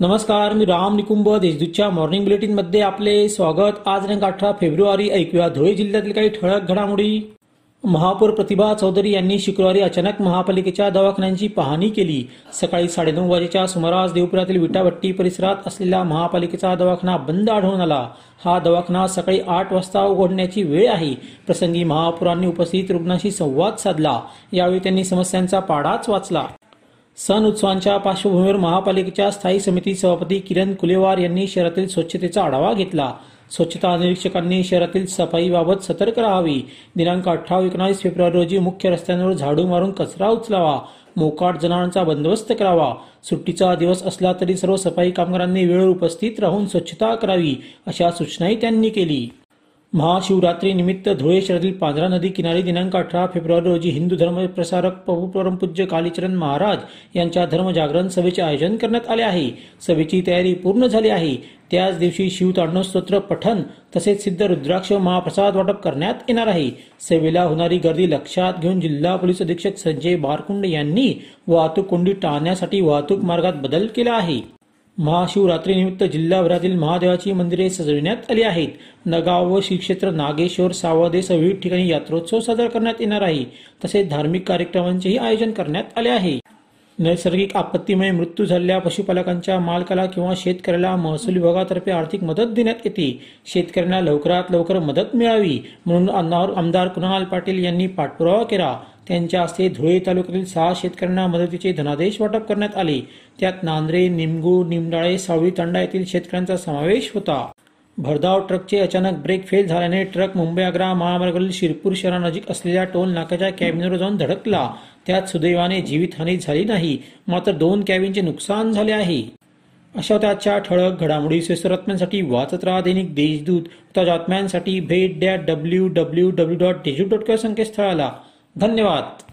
नमस्कार मी राम निकुंभ देशदूतच्या मॉर्निंग बुलेटिनमध्ये आपले स्वागत. आज दिनांक अठरा फेब्रुवारी ऐकूया धुळे जिल्ह्यातील काही ठळक घडामोडी. महापौर प्रतिभा चौधरी यांनी शुक्रवारी अचानक महापालिकेच्या दवाखान्यांची पाहणी केली. सकाळी साडेनऊ वाजेच्या सुमारास देवपुरातील विटाभट्टी परिसरात असलेला महापालिकेचा दवाखाना बंद आढळून आला. हा दवाखाना सकाळी आठ वाजता उघडण्याची वेळ आहे. प्रसंगी महापौरांनी उपस्थित रुग्णांशी संवाद साधला. यावेळी त्यांनी समस्यांचा पाडाच वाचला. सण उत्सवांच्या पार्श्वभूमीवर महापालिकेच्या स्थायी समिती सभापती किरण कुलेवार यांनी शहरातील स्वच्छतेचा आढावा घेतला. स्वच्छता निरीक्षकांनी शहरातील सफाईबाबत सतर्क राहावी. दिनांक अठरा एकोणावीस फेब्रुवारी रोजी मुख्य रस्त्यांवर झाडू मारून कचरा उचलावा. मोकाट जनावरांचा बंदोबस्त करावा. सुट्टीचा दिवस असला तरी सर्व सफाई कामगारांनी वेळेवर उपस्थित राहून स्वच्छता करावी अशा सूचनाही त्यांनी केली. महाशिवरात्री निमित्त धुळे शहरातील पांढरा नदी किनारी दिनांक अठरा फेब्रुवारी रोजी हिंदू धर्म प्रसारक परमपूज्य कालीचरण महाराज यांच्या धर्मजागरण सभेचे आयोजन करण्यात आले आहे. सभेची तयारी पूर्ण झाली आहे. त्याच दिवशी शिव स्तोत्र पठण तसेच सिद्ध रुद्राक्ष महाप्रसाद वाटप करण्यात येणार आहे. सेवेला होणारी गर्दी लक्षात घेऊन जिल्हा पोलीस अधीक्षक संजय बारकुंड यांनी वाहतूक कोंडी टाळण्यासाठी वाहतूक मार्गात बदल केला आहे. महाशिवरात्रीनिमित्त जिल्हाभरातील महादेवाची मंदिरे सजविण्यात आली आहेत. नगाव व श्रीक्षेत्र नागेश्वर सावदेस विविध ठिकाणी यात्रोत्सव साजरा करण्यात येणार आहे. तसेच धार्मिक कार्यक्रमांचेही आयोजन करण्यात आले आहे. नैसर्गिक आपत्तीमुळे मृत्यू झालेल्या पशुपालकांच्या मालकाला किंवा शेतकऱ्याला महसूल विभागातर्फे आर्थिक मदत देण्यात येते. शेतकऱ्यांना लवकरात लवकर मदत मिळावी म्हणून आमदार कुणाल पाटील यांनी पाठपुरावा केला. त्यांच्या हस्ते धुळे तालुक्यातील सहा शेतकऱ्यांना मदतीचे धनादेश वाटप करण्यात आले. त्यात नांद्रे निमगू निमडाळे सावळी तांडा येथील शेतकऱ्यांचा समावेश होता. भरधाव ट्रकचे अचानक ब्रेक फेल झाल्याने ट्रक मुंबई आग्रा महामार्गावरील शिरपूर शहरानजीक असलेल्या टोल नाक्याच्या कॅबिनवर जाऊन धडकला. त्यात सुदैवाने जीवितहानी झाली नाही मात्र दोन कॅबिनचे नुकसान झाले आहे. अशा त्याच्या ठळक घडामोडी बातम्यांसाठी वाचत राहा दैनिक देशदूत. त्या बातम्यांसाठी भेट that W W W dot Deshdoot dot संकेतस्थळाला. धन्यवाद.